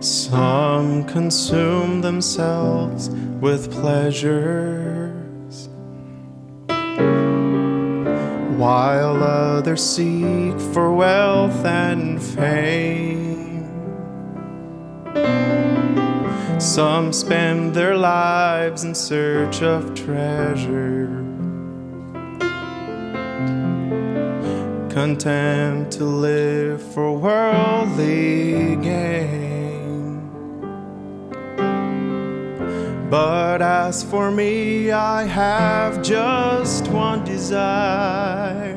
Some consume themselves with pleasures, while others seek for wealth and fame. Some spend their lives in search of treasure, content to live for worldly gain. But as for me, I have just one desire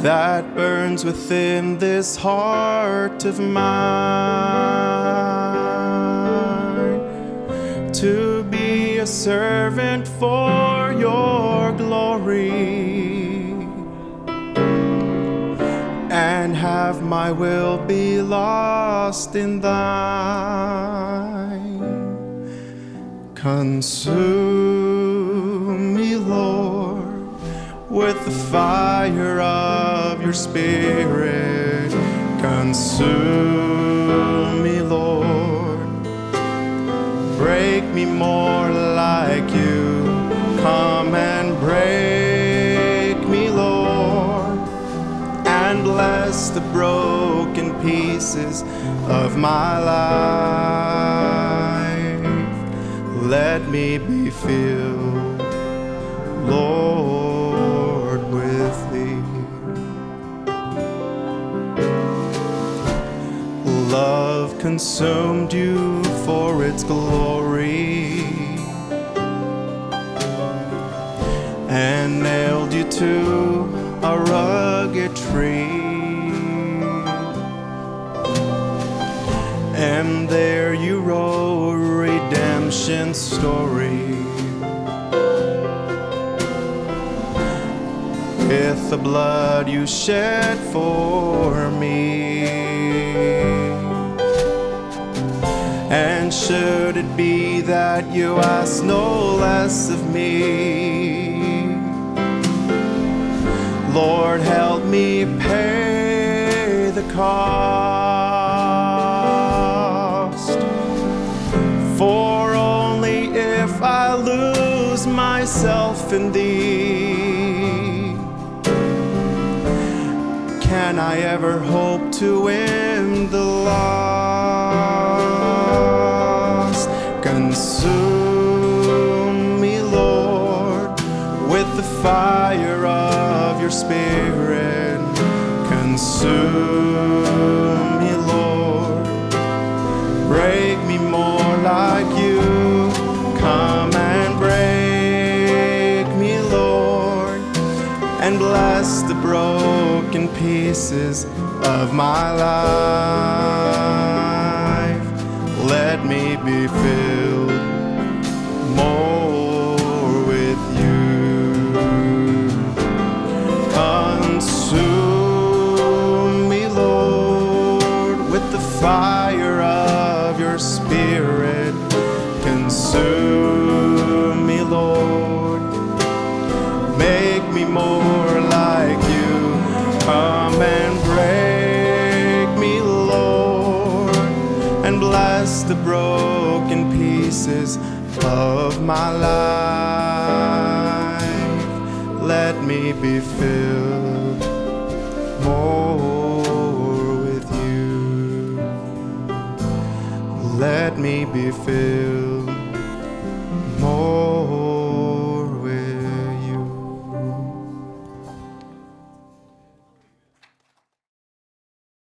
that burns within this heart of mine to be a servant for your glory and have my will be lost in thine. Consume me, Lord, with the fire of your spirit. Consume me, Lord. Break me more like you. Come and break me, Lord, and bless the broken pieces of my life. Let me be filled, Lord, with thee. Love consumed you for its glory and nailed you to a rugged tree. And there you wrote redemption story. With the blood you shed for me. And should it be that you ask no less of me, Lord, help me pay the cost. Myself in thee can I ever hope to win the lost. Consume me, Lord, with the fire of your spirit. Consume pieces of my life. Let me be filled more with you. Consume me, Lord, with the fire of your spirit. Consume me, Lord. Make me more the broken pieces of my life. Let me be filled more with you. Let me be filled